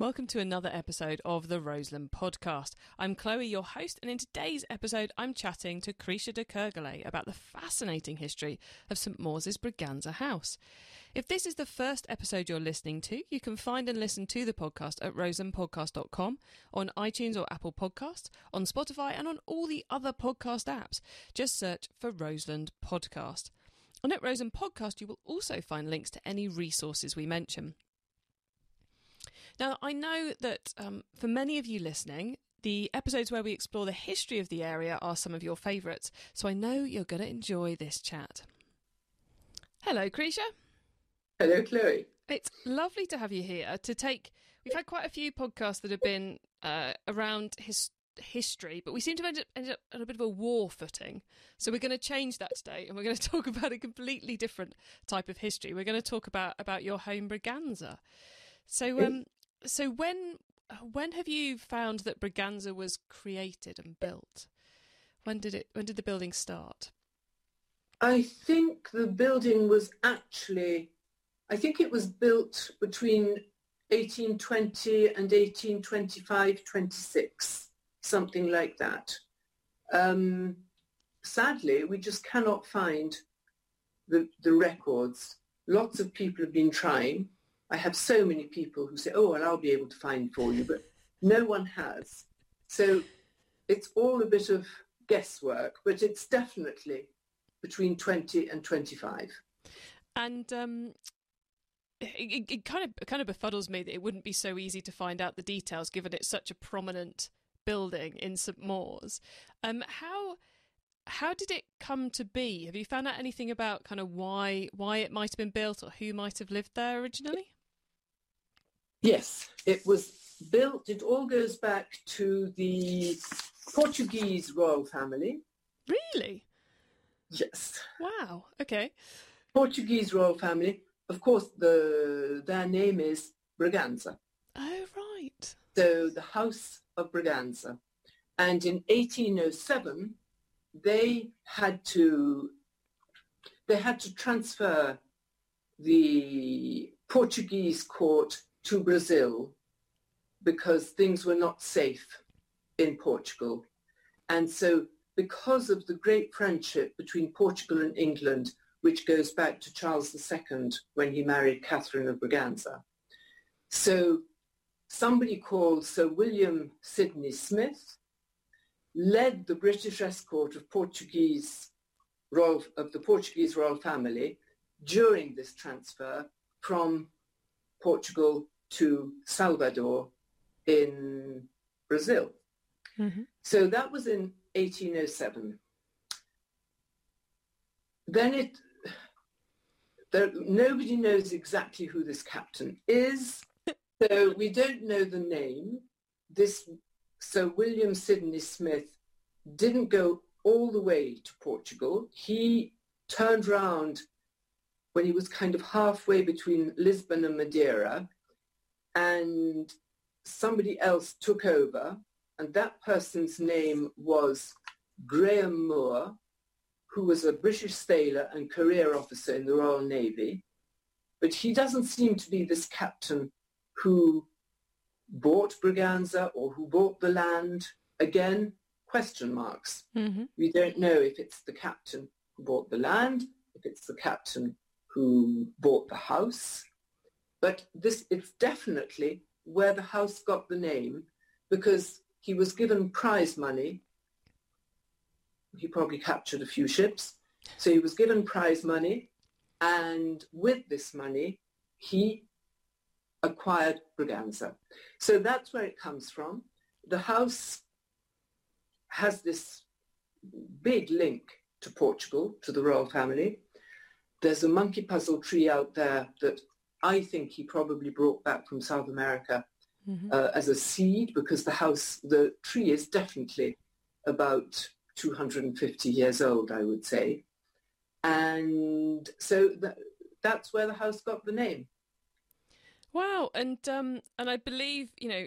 Welcome to another episode of the Roseland podcast. I'm Chloe, your host, and in today's episode, I'm chatting to Krisha de Kergolay about the fascinating history of St Mawes' Braganza House. If this is the first episode you're listening to, you can find and listen to the podcast at roselandpodcast.com, on iTunes or Apple Podcasts, on Spotify, and on all the other podcast apps. Just search for Roseland Podcast. On at Roseland Podcast, you will also find links to any resources we mention. Now, I know that um, for many of you listening, the episodes where we explore the history of the area are some of your favourites, so I know you're going to enjoy this chat. Hello, Krisha. Hello, Chloe. It's lovely to have you here to take. We've had quite a few podcasts that have been uh, around his, history, but we seem to have ended, ended up on a bit of a war footing. So we're going to change that today, and we're going to talk about a completely different type of history. We're going to talk about about your home Braganza. So, um, so when when have you found that Braganza was created and built? When did it? When did the building start? I think the building was actually, I think it was built between 1820 and 1825, 26, something like that. Um, sadly, we just cannot find the, the records. Lots of people have been trying. I have so many people who say, oh, well, I'll be able to find for you, but no one has. So it's all a bit of guesswork, but it's definitely between 20 and 25. And um, it, it, kind of kind of befuddles me that it wouldn't be so easy to find out the details, given it's such a prominent building in St Mawes. Um, how how did it come to be? Have you found out anything about kind of why why it might have been built or who might have lived there originally? Yes, it was built, it all goes back to the Portuguese royal family. Really? Yes. Wow. Okay. Portuguese royal family. Of course, the their name is Braganza. Oh, right. So the House of Braganza. And in 1807, they had to they had to transfer the Portuguese court to Brazil because things were not safe in Portugal. And so because of the great friendship between Portugal and England, which goes back to Charles II when he married Catherine of Braganza. So somebody called Sir William Sidney Smith led the British escort of Portuguese royal, of the Portuguese royal family during this transfer from Portugal to Salvador in Brazil. Mm-hmm. So that was in 1807. Then it, there, nobody knows exactly who this captain is. so we don't know the name. This Sir William Sidney Smith didn't go all the way to Portugal. He turned round when he was kind of halfway between Lisbon and Madeira and somebody else took over and that person's name was Graham Moore, who was a British sailor and career officer in the Royal Navy. But he doesn't seem to be this captain who bought Braganza or who bought the land. Again, question marks. Mm-hmm. We don't know if it's the captain who bought the land, if it's the captain who bought the house. But this it's definitely where the house got the name because he was given prize money. He probably captured a few ships. So he was given prize money. And with this money, he acquired Braganza. So that's where it comes from. The house has this big link to Portugal, to the royal family. There's a monkey puzzle tree out there that I think he probably brought back from South America mm-hmm. uh, as a seed because the house, the tree is definitely about 250 years old, I would say. And so th- that's where the house got the name. Wow, and um, and I believe you know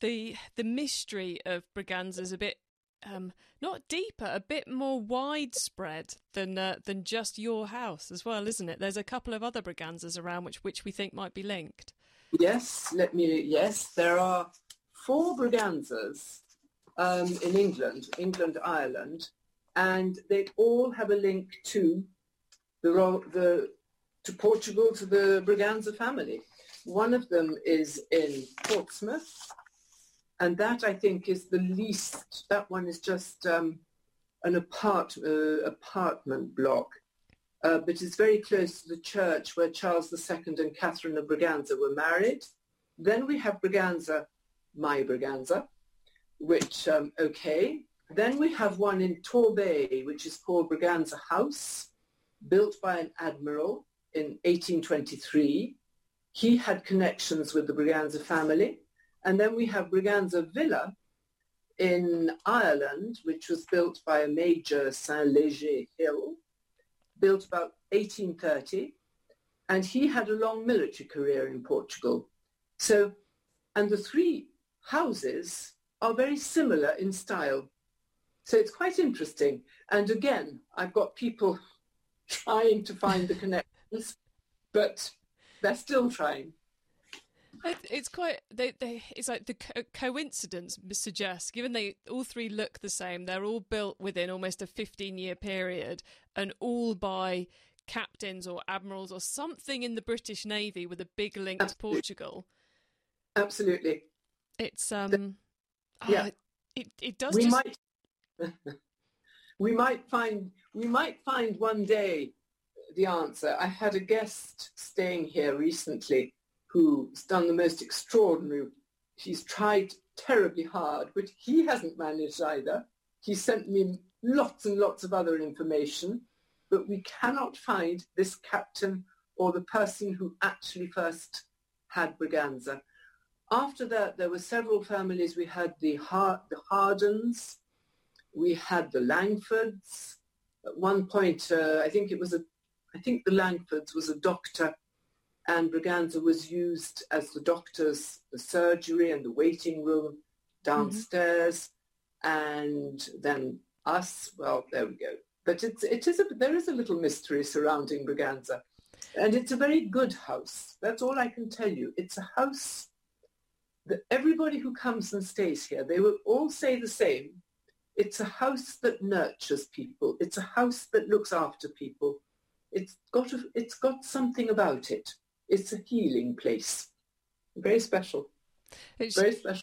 the the mystery of Braganza is a bit um, not deeper, a bit more widespread than uh, than just your house as well, isn't it? There's a couple of other Braganzas around which which we think might be linked. Yes, let me, yes, there are four Braganzas um, in England, England, Ireland, and they all have a link to the, the to Portugal, to the Braganza family. One of them is in Portsmouth, and that I think is the least. That one is just um, an apart uh, apartment block, uh, but it's very close to the church where Charles II and Catherine of Braganza were married. Then we have Braganza, my Braganza, which um, okay. Then we have one in Torbay, which is called Braganza House, built by an admiral in 1823. He had connections with the Braganza family. And then we have Braganza Villa in Ireland, which was built by a Major Saint-Leger Hill, built about 1830. And he had a long military career in Portugal. So, and the three houses are very similar in style. So it's quite interesting. And again, I've got people trying to find the connections, but they're still trying. It's quite. They, they, it's like the co- coincidence suggests, given they all three look the same, they're all built within almost a 15 year period, and all by captains or admirals or something in the British Navy with a big link Absolutely. to Portugal. Absolutely. It's um. Yeah. Oh, it it does. We just... might. we might find we might find one day the answer. I had a guest staying here recently who's done the most extraordinary. She's tried terribly hard, but he hasn't managed either. He sent me lots and lots of other information, but we cannot find this captain or the person who actually first had Braganza. After that, there were several families. We had the, Har- the Hardens, we had the Langfords. At one point, uh, I think it was a, I think the Langfords was a doctor and Braganza was used as the doctor's the surgery and the waiting room downstairs. Mm-hmm. and then us well there we go. But it's it is a, there is a little mystery surrounding Braganza and it's a very good house. That's all I can tell you. It's a house that everybody who comes and stays here they will all say the same. It's a house that nurtures people. It's a house that looks after people. It's got a, it's got something about it it's a healing place. Very special. Which, Very special.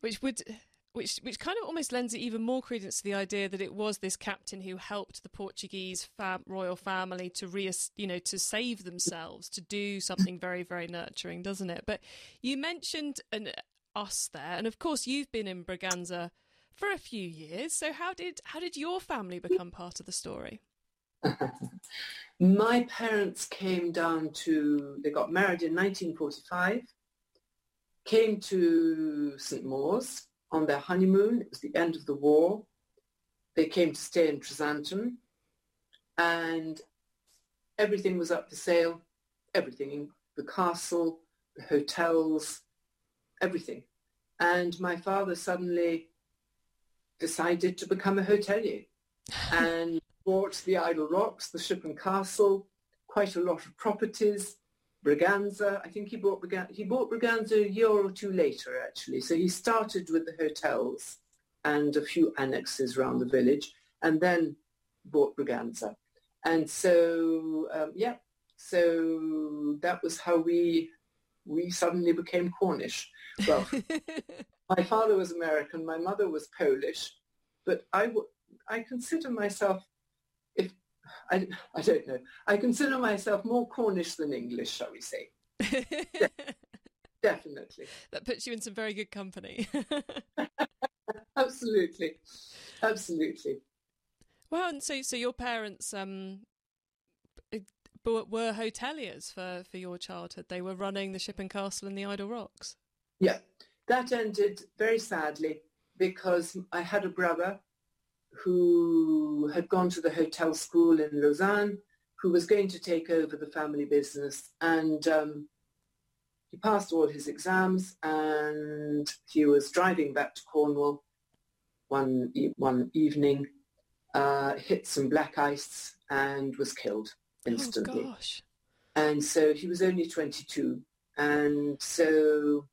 Which would which which kind of almost lends it even more credence to the idea that it was this captain who helped the Portuguese fam- royal family to re you know to save themselves to do something very very nurturing doesn't it but you mentioned an us there and of course you've been in Braganza for a few years so how did how did your family become part of the story My parents came down to, they got married in 1945, came to St. Mawes on their honeymoon. It was the end of the war. They came to stay in Tresanton and everything was up for sale. Everything, in the castle, the hotels, everything. And my father suddenly decided to become a hotelier. and bought the Idle Rocks, the Ship and Castle, quite a lot of properties, Braganza. I think he bought Braganza, he bought Braganza a year or two later, actually. So he started with the hotels and a few annexes around the village, and then bought Braganza. And so, um, yeah, so that was how we we suddenly became Cornish. Well, my father was American, my mother was Polish, but I, w- I consider myself I, I don't know. I consider myself more Cornish than English, shall we say. De- definitely. That puts you in some very good company. Absolutely. Absolutely. Well, and so so your parents um were hoteliers for for your childhood. They were running the Ship and Castle and the Idle Rocks. Yeah, that ended very sadly because I had a brother who had gone to the hotel school in Lausanne, who was going to take over the family business. And um, he passed all his exams and he was driving back to Cornwall one, one evening, uh, hit some black ice and was killed instantly. Oh, gosh. And so he was only 22. And so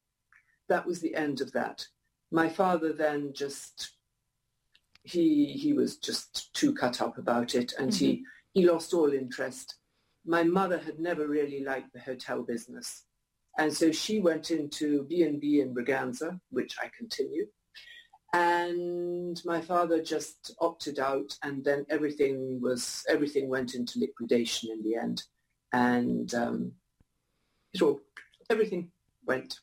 that was the end of that. My father then just, he, he was just too cut up about it and mm-hmm. he, he lost all interest. My mother had never really liked the hotel business. And so she went into B&B in Braganza, which I continue. And my father just opted out and then everything was, everything went into liquidation in the end. And um, it all, everything went.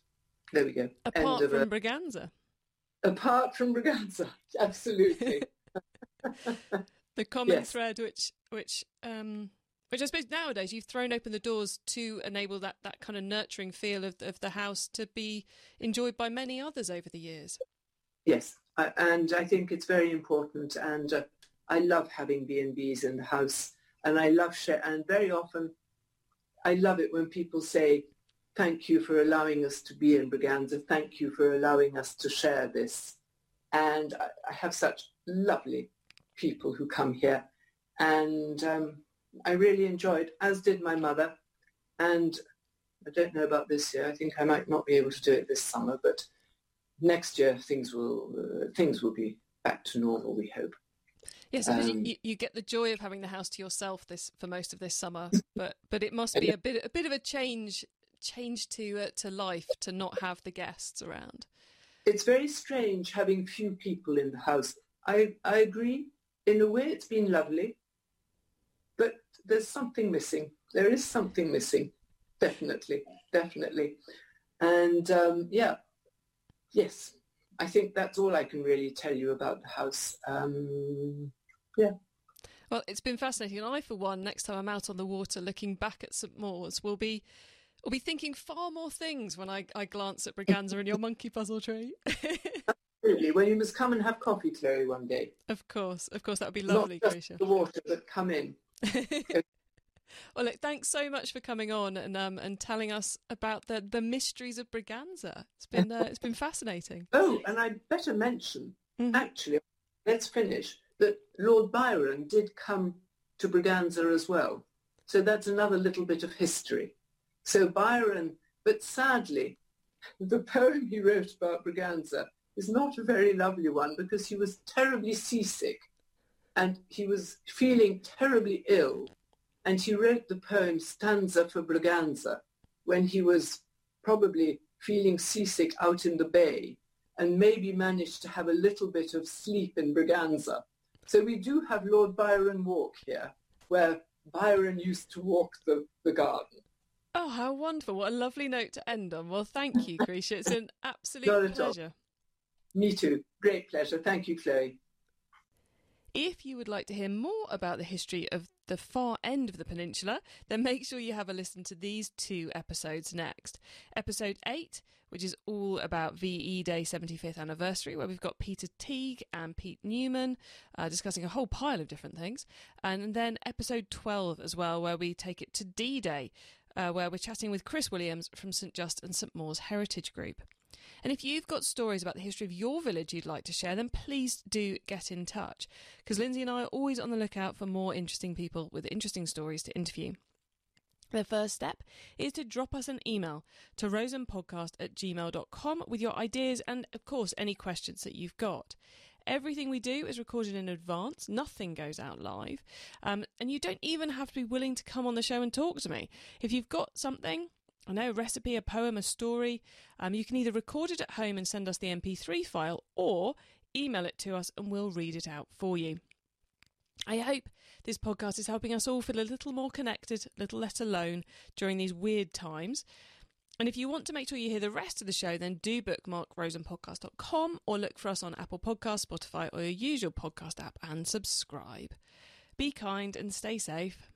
There we go. Apart from a, Braganza. Apart from Braganza, absolutely. the common yes. thread which which um, which I suppose nowadays you've thrown open the doors to enable that, that kind of nurturing feel of, of the house to be enjoyed by many others over the years. Yes, I, and I think it's very important. And uh, I love having B and B's in the house, and I love share. And very often, I love it when people say, "Thank you for allowing us to be in Braganza. Thank you for allowing us to share this." And I, I have such lovely people who come here, and um, I really enjoyed, as did my mother. And I don't know about this year. I think I might not be able to do it this summer, but next year things will uh, things will be back to normal. We hope. Yes, um, you, you, get the joy of having the house to yourself this for most of this summer, but but it must be a bit a bit of a change change to uh, to life to not have the guests around. It's very strange having few people in the house. I I agree. In a way, it's been lovely but there's something missing. There is something missing, definitely, definitely. And um, yeah, yes, I think that's all I can really tell you about the house. Um, yeah. Well, it's been fascinating, and I, for one, next time I'm out on the water looking back at St Mawes, will be will be thinking far more things when I, I glance at Braganza and your monkey puzzle tree. Absolutely. Well, you must come and have coffee, Chloe, one day. Of course, of course, that would be lovely, Not just the water, but come in. well, look, thanks so much for coming on and um, and telling us about the, the mysteries of Braganza. It's been uh, it's been fascinating. Oh, and I'd better mention mm. actually, let's finish that Lord Byron did come to Braganza as well. So that's another little bit of history. So Byron, but sadly, the poem he wrote about Braganza is not a very lovely one because he was terribly seasick and he was feeling terribly ill. And he wrote the poem Stanza for Braganza when he was probably feeling seasick out in the bay and maybe managed to have a little bit of sleep in Braganza. So we do have Lord Byron Walk here, where Byron used to walk the, the garden. Oh, how wonderful. What a lovely note to end on. Well, thank you, Krisha. It's an absolute pleasure. Me too. Great pleasure. Thank you, Chloe. If you would like to hear more about the history of the far end of the peninsula, then make sure you have a listen to these two episodes next. Episode 8, which is all about VE Day 75th anniversary, where we've got Peter Teague and Pete Newman uh, discussing a whole pile of different things. And then episode 12 as well, where we take it to D Day, uh, where we're chatting with Chris Williams from St Just and St Mawes Heritage Group. And if you've got stories about the history of your village you'd like to share, then please do get in touch. Because Lindsay and I are always on the lookout for more interesting people with interesting stories to interview. The first step is to drop us an email to roselandpodcast at gmail.com with your ideas and, of course, any questions that you've got. Everything we do is recorded in advance, nothing goes out live, um, and you don't even have to be willing to come on the show and talk to me. If you've got something, I know, a recipe, a poem, a story. Um, you can either record it at home and send us the MP3 file or email it to us and we'll read it out for you. I hope this podcast is helping us all feel a little more connected, a little less alone during these weird times. And if you want to make sure you hear the rest of the show, then do bookmark roselandpodcast.com or look for us on Apple Podcasts, Spotify, or your usual podcast app and subscribe. Be kind and stay safe.